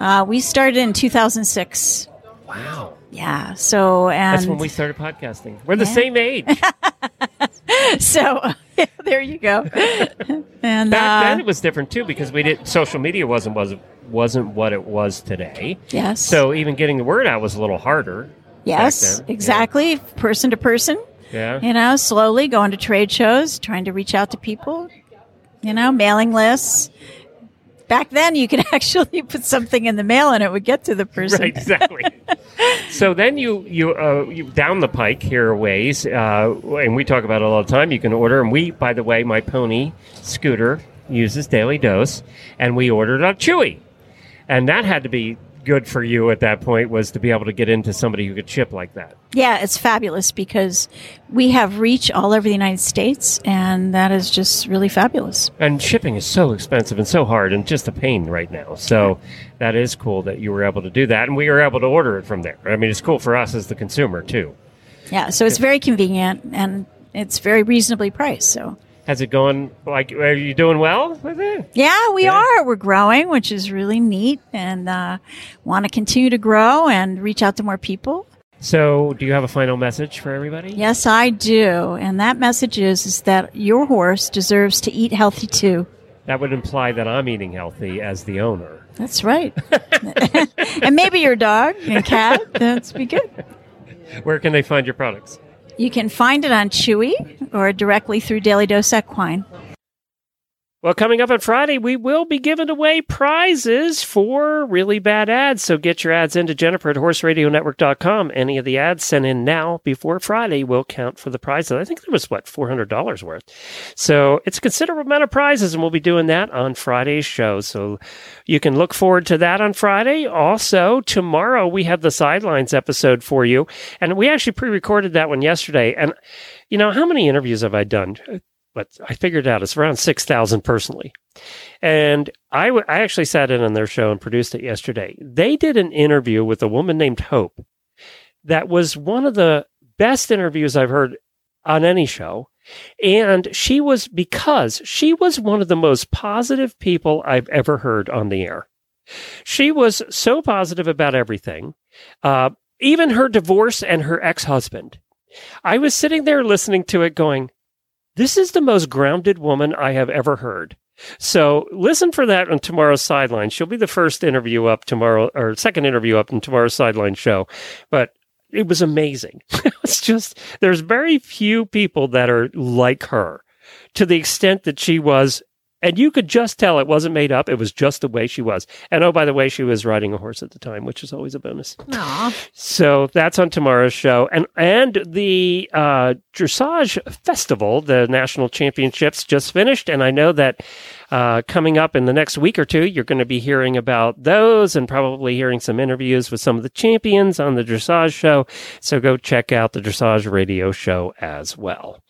uh, we started in 2006. Wow. Yeah. So, and That's when we started podcasting. We're the same age. (laughs) so (laughs) yeah, there you go. (laughs) and Back uh, then it was different too because we did social media wasn't wasn't wasn't what it was today. yes, So even getting the word out was a little harder. yes, then. exactly, person to person. Yeah. You know, slowly going to trade shows, trying to reach out to people. You know, mailing lists. Back then, you could (laughs) actually put something in the mail and it would get to the person. Right, exactly. (laughs) so then you you uh, you down the pike here a ways, uh, and we talk about it all the time. You can order, and we, by the way, my pony scooter uses Daily Dose, and we ordered a Chewy, and that had to be good for you at that point was to be able to get into somebody who could ship like that. Yeah, it's fabulous because we have reach all over the United States, and that is just really fabulous. And shipping is so expensive and so hard and just a pain right now. So that is cool that you were able to do that, and we were able to order it from there. I mean, it's cool for us as the consumer too. Yeah, so it's very convenient and it's very reasonably priced. So Has it gone like? Are you doing well with it? Yeah, we Yeah. are. We're growing, which is really neat, and uh, want to continue to grow and reach out to more people. So, do you have a final message for everybody? Yes, I do, and that message is is that your horse deserves to eat healthy too. That would imply that I'm eating healthy as the owner. That's right. (laughs) and maybe your dog and cat. That's be good. Where can they find your products? You can find it on Chewy or directly through Daily Dose Equine. Well, coming up on Friday, we will be giving away prizes for really bad ads. So get your ads into Jennifer at horseradionetwork.com. Any of the ads sent in now before Friday will count for the prizes. I think there was, what, $400 worth. So it's a considerable amount of prizes, and we'll be doing that on Friday's show. So you can look forward to that on Friday. Also, tomorrow we have the Sidelines episode for you. And we actually pre recorded that one yesterday. And, you know, how many interviews have I done? But I figured out it's around 6,000 personally. And I, w- I actually sat in on their show and produced it yesterday. They did an interview with a woman named Hope that was one of the best interviews I've heard on any show. And she was because she was one of the most positive people I've ever heard on the air. She was so positive about everything, uh, even her divorce and her ex husband. I was sitting there listening to it going, this is the most grounded woman I have ever heard. So listen for that on tomorrow's sideline. She'll be the first interview up tomorrow or second interview up in tomorrow's sideline show. But it was amazing. (laughs) it's just there's very few people that are like her to the extent that she was and you could just tell it wasn't made up. It was just the way she was. And oh, by the way, she was riding a horse at the time, which is always a bonus. Aw. So that's on tomorrow's show, and and the uh, dressage festival, the national championships just finished, and I know that uh, coming up in the next week or two, you're going to be hearing about those, and probably hearing some interviews with some of the champions on the dressage show. So go check out the dressage radio show as well.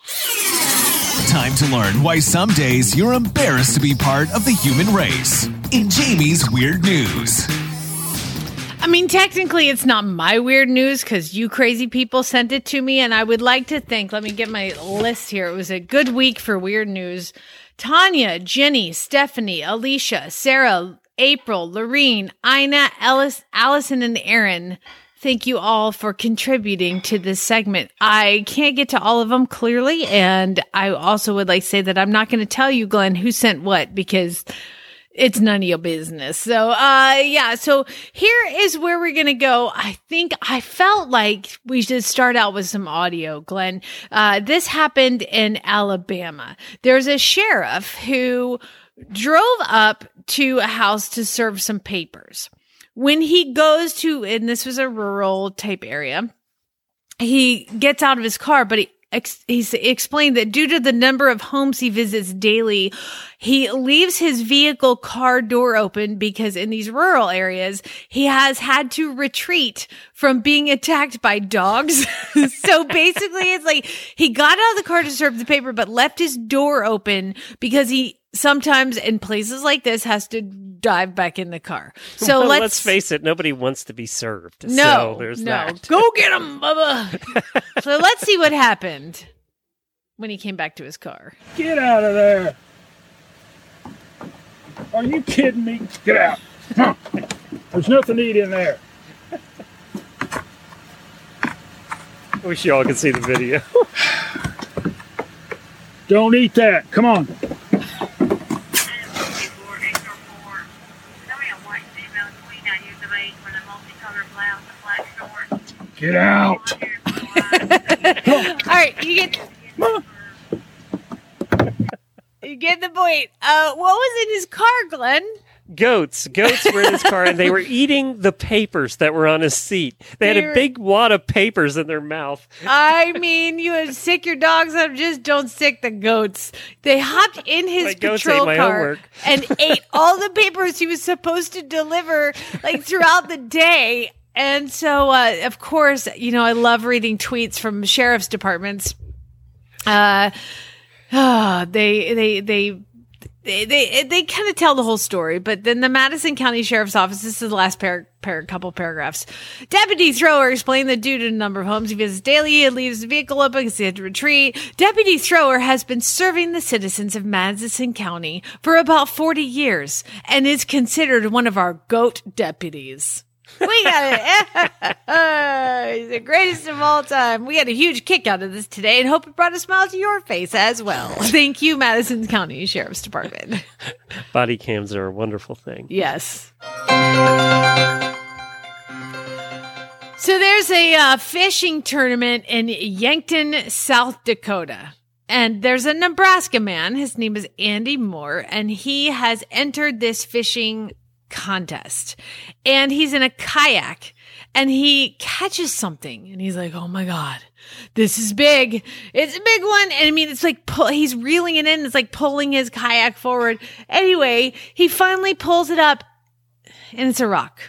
Time to learn why some days you're embarrassed to be part of the human race. In Jamie's Weird News. I mean, technically, it's not my weird news because you crazy people sent it to me. And I would like to thank, let me get my list here. It was a good week for weird news. Tanya, Jenny, Stephanie, Alicia, Sarah, April, Lorene, Ina, Ellis, Allison, and Aaron. Thank you all for contributing to this segment. I can't get to all of them clearly. And I also would like to say that I'm not going to tell you, Glenn, who sent what because it's none of your business. So, uh, yeah. So here is where we're going to go. I think I felt like we should start out with some audio, Glenn. Uh, this happened in Alabama. There's a sheriff who drove up to a house to serve some papers. When he goes to, and this was a rural type area, he gets out of his car, but he ex- he's explained that due to the number of homes he visits daily, he leaves his vehicle car door open because in these rural areas, he has had to retreat from being attacked by dogs. (laughs) so basically, it's like he got out of the car to serve the paper, but left his door open because he sometimes in places like this has to dive back in the car. So Well, let's, let's face it, nobody wants to be served. no, so there's no, that. go get him, Bubba. (laughs) so let's see what happened when he came back to his car. Get out of there. Are you kidding me? Get out. Huh. There's nothing to eat in there. I wish you all could see the video. Don't eat that. Come on. Get out. All right, you get you get the point. Uh, what was in his car, Glenn? Goats. Goats were in his car and they were (laughs) eating the papers that were on his seat. They had They were- a big wad of papers in their mouth. I (laughs) mean, you would sick your dogs up, just don't sick the goats. They hopped in his My goats patrol ate my car homework. and (laughs) ate all the papers he was supposed to deliver, like throughout the day. And so, uh, of course, you know, I love reading tweets from sheriff's departments. Uh, ah, they, they, they, they they, they kind of tell the whole story, but then the Madison County Sheriff's Office, this is the last couple paragraphs. Deputy Thrower explained that due to the number of homes he visits daily, he leaves the vehicle open because he had to retreat. Deputy Thrower has been serving the citizens of Madison County for about 40 years and is considered one of our GOAT deputies. We got it. (laughs) He's the greatest of all time. We had a huge kick out of this today and hope it brought a smile to your face as well. (laughs) Thank you, Madison County Sheriff's Department. Body cams are a wonderful thing. Yes. So there's a uh, fishing tournament in Yankton, South Dakota. And there's a Nebraska man. His name is Andy Moore, and he has entered this fishing contest. And he's in a kayak and he catches something and he's like, Oh my God, this is big. It's a big one. And I mean, it's like, pull, he's reeling it in. It's like pulling his kayak forward. Anyway, he finally pulls it up and it's a rock.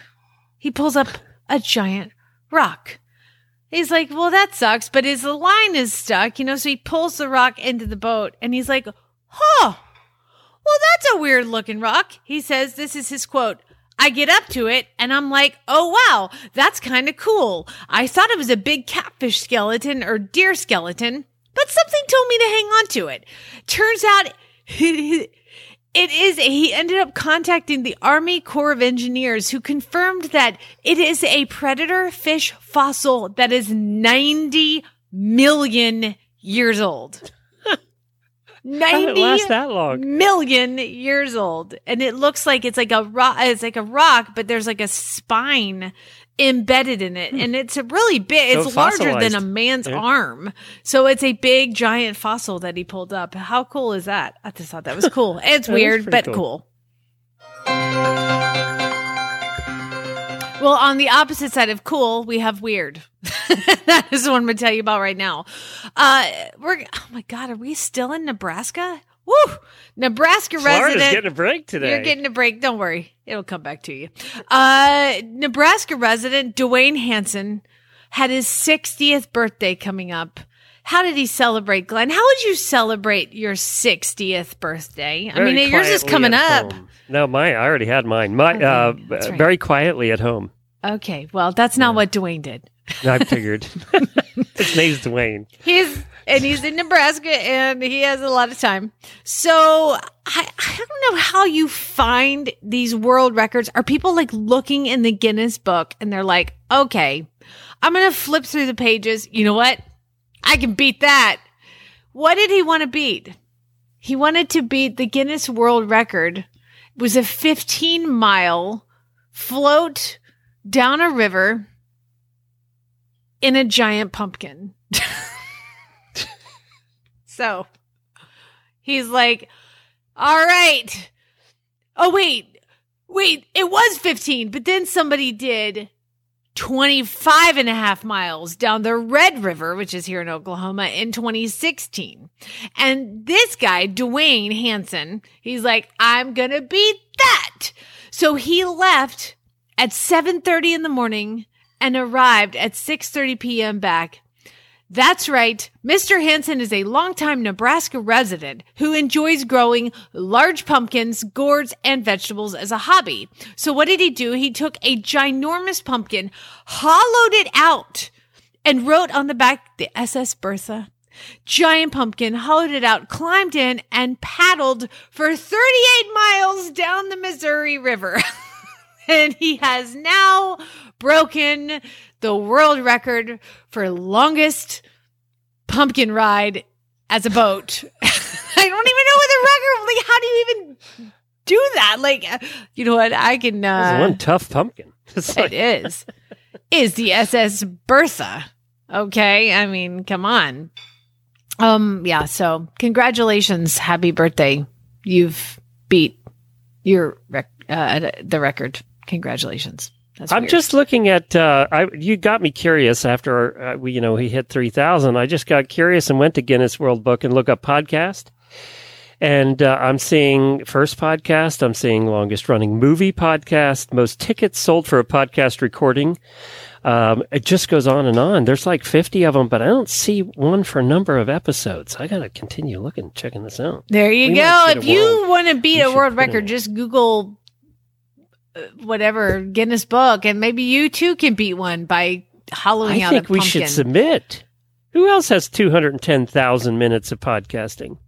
He pulls up a giant rock. He's like, well, that sucks, but his line is stuck, you know, so he pulls the rock into the boat and he's like, huh, well, that's a weird looking rock. He says, this is his quote. I get up to it and I'm like, oh wow, that's kind of cool. I thought it was a big catfish skeleton or deer skeleton, but something told me to hang on to it. Turns out (laughs) it is, he ended up contacting the Army Corps of Engineers who confirmed that it is a predator fish fossil that is 90 million years old. How did it 90 last that long? million years old and it looks like it's like a rock it's like a rock but there's like a spine embedded in it and it's a really big Hmm. So it's larger than a man's Yeah. arm so it's a big giant fossil that he pulled up how cool is that i just thought that was cool (laughs) it's That weird but cool. cool well on the opposite side of cool we have weird (laughs) that is what i'm gonna tell you about right now uh we're oh my god are we still in nebraska Woo! Nebraska Florida's resident. getting a break today. You're getting a break. Don't worry. It'll come back to you. Uh, Nebraska resident Dwayne Hansen had his 60th birthday coming up. How did he celebrate, Glenn? How would you celebrate your 60th birthday? I mean, yours is coming up. home. No, mine. I already had mine. My uh, right. very quietly at home. Okay. Well, that's not what Dwayne did. I figured. (laughs) His name's Dwayne. He's and he's in Nebraska and he has a lot of time. So I, I don't know how you find these world records. Are people like looking in the Guinness book and they're like, okay, I'm gonna flip through the pages. You know what? I can beat that. What did he want to beat? He wanted to beat the Guinness World Record. It was a 15 mile float down a river in a giant pumpkin. (laughs) so he's like, all right. Oh, wait, wait, it was 15, but then somebody did 25 and a half miles down the Red River, which is here in Oklahoma in 2016. And this guy, Dwayne Hansen, he's like, I'm going to beat that. So he left at 7:30 in the morning and arrived at 6:30 p.m. back. That's right. Mr. Hansen is a longtime Nebraska resident who enjoys growing large pumpkins, gourds, and vegetables as a hobby. So what did he do? He took a ginormous pumpkin, hollowed it out, and wrote on the back the SS Bertha. Giant pumpkin, hollowed it out, climbed in, and paddled for 38 miles down the Missouri River. (laughs) and he has now broken the world record for longest pumpkin ride as a boat. (laughs) I don't even know what the record. Like, how do you even do that? Like, you know what? I can. Uh, one tough pumpkin. (laughs) Like- it is. Is the SS Bertha? Okay, I mean, come on. Um, yeah. So, congratulations, happy birthday! You've beat your rec- uh, the record. Congratulations. That's I'm weird. just looking at. Uh, I you got me curious after uh, we, you know, he hit three thousand. I just got curious and went to Guinness World Book and look up podcast, and uh, I'm seeing first podcast. I'm seeing longest running movie podcast, most tickets sold for a podcast recording. Um, it just goes on and on. There's like 50 of them, but I don't see one for number of episodes. I got to continue looking, checking this out. There you We go. If you want to beat a world record, just Google whatever Guinness book, and maybe you too can beat one by hollowing I out I think we pumpkin. should submit. Who else has 210,000 minutes of podcasting?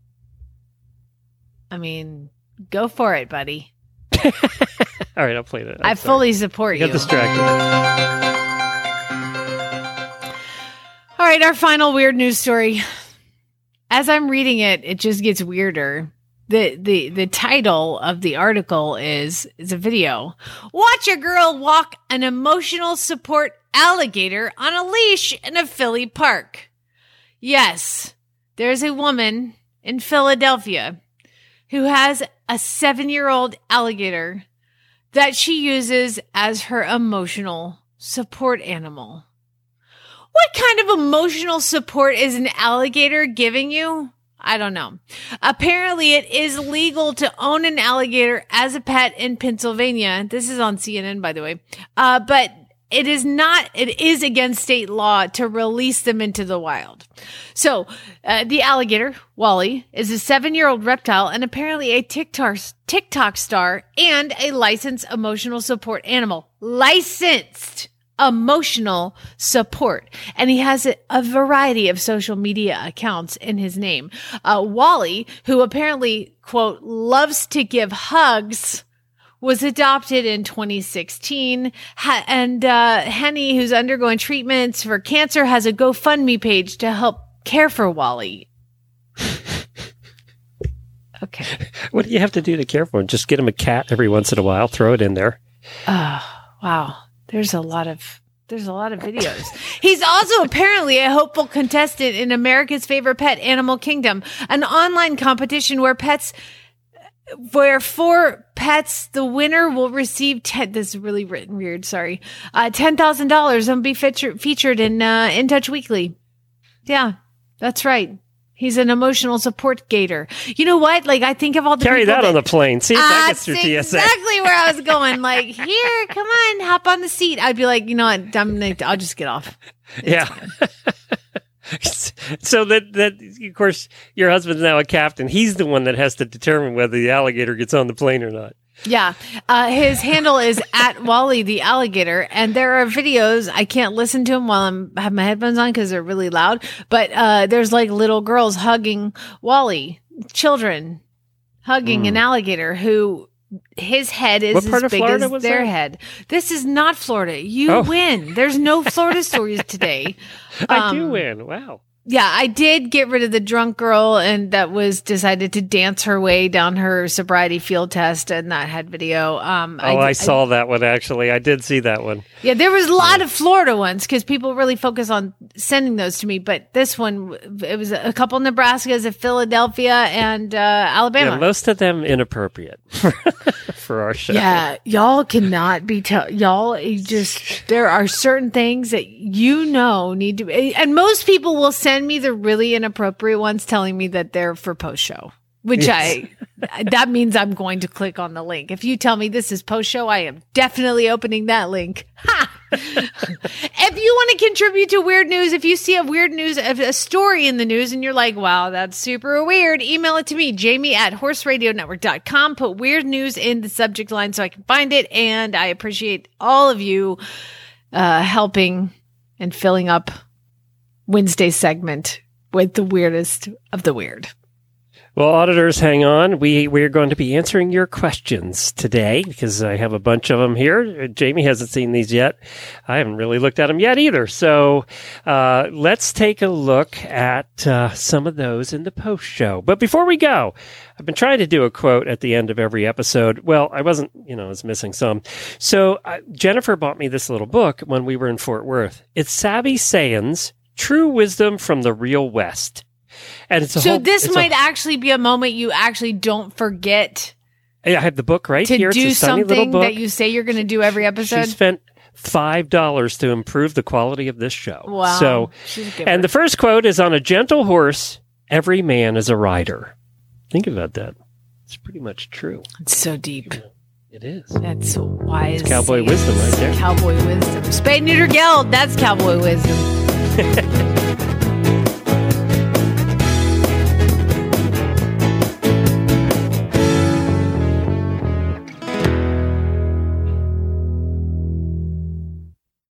I mean, go for it, buddy. (laughs) All right, I'll play that. I I'm sorry. fully support you. got distracted. All right, our final weird news story. As I'm reading it, it just gets weirder. The the the title of the article is is a video. Watch a girl walk an emotional support alligator on a leash in a Philly park. Yes, there's a woman in Philadelphia who has a seven year old alligator that she uses as her emotional support animal. What kind of emotional support is an alligator giving you? I don't know. Apparently, it is legal to own an alligator as a pet in Pennsylvania. This is on CNN, by the way. Uh, but it is not, it is against state law to release them into the wild. So, uh, the alligator, Wally, is a seven year old reptile and apparently a TikTok, TikTok star and a licensed emotional support animal. Licensed emotional support. And he has a, a, variety of social media accounts in his name. Uh, Wally, who apparently, quote, loves to give hugs, was adopted in 2016. Ha- and uh, Henney, who's undergoing treatments for cancer, has a GoFundMe page to help care for Wally. (laughs) okay. What do you have to do to care for him? Just get him a cat every once in a while, throw it in there. Oh, wow. There's a lot of there's a lot of videos. (laughs) He's also apparently a hopeful contestant in America's favorite pet, Animal Kingdom, an online competition where pets where for pets the winner will receive ten, this is really written weird sorry uh, $10000 and be featured featured in uh, in touch weekly yeah that's right He's an emotional support gator. You know what? Like I think of all the carry that, that, on the plane. See if that ah, gets through TSA. Exactly where I was (laughs) going. Like here, come on, hop on the seat. I'd be like, you know what? I'm gonna, I'll just get off. It's yeah. (laughs) so that that of course your husband's now a captain. He's the one that has to determine whether the alligator gets on the plane or not. Yeah. Uh, his handle is at Wally the alligator. And there are videos. I can't listen to them while I'm have my headphones on because they're really loud. But, uh, there's like little girls hugging Wally, children hugging mm. an alligator who his head is as big Florida as their that? head. This is not Florida. You oh. win. There's no Florida (laughs) stories today. I um, do win. Wow yeah, I did get rid of the drunk girl and that was decided to dance her way down her sobriety field test and that had video. Um, oh, I, I saw I, that one actually. I did see that one. Yeah, there was a lot yeah. of Florida ones because people really focus on sending those to me. But this one, it was a couple Nebraskas, a Philadelphia, and uh, Alabama. Yeah, most of them inappropriate (laughs) for our show. Yeah, y'all cannot be tell y'all just there are certain things that you know need to be, and most people will send send me the really inappropriate ones telling me that they're for post show, which yes. I, that means I'm going to click on the link. If you tell me this is post show, I am definitely opening that link. (laughs) if you want to contribute to weird news, if you see a weird news, a story in the news and you're like, wow, that's super weird, email it to me, jamie at horseradionetwork.com. Put weird news in the subject line so I can find it. And I appreciate all of you uh, helping and filling up Wednesday segment with the weirdest of the weird. Well, auditors, hang on. We we're going to be answering your questions today because I have a bunch of them here. Jamie hasn't seen these yet. I haven't really looked at them yet either. So uh, let's take a look at uh, some of those in the post show. But before we go, I've been trying to do a quote at the end of every episode. Well, I wasn't, you know, I was missing some. So uh, Jennifer bought me this little book when we were in Fort Worth. It's Savvy Sayings True wisdom from the real West. And it's so whole, this might a, actually be a moment you actually don't forget. I have the book right to here. do something that you say you're going to do every episode. She spent five dollars to improve the quality of this show. Wow! So, and the first quote is on a gentle horse. Every man is a rider. Think about that. It's pretty much true. It's so deep. It is. That's wise. It's cowboy wisdom right there. Cowboy wisdom. Spay neuter geld. That's cowboy wisdom. Ha ha ha.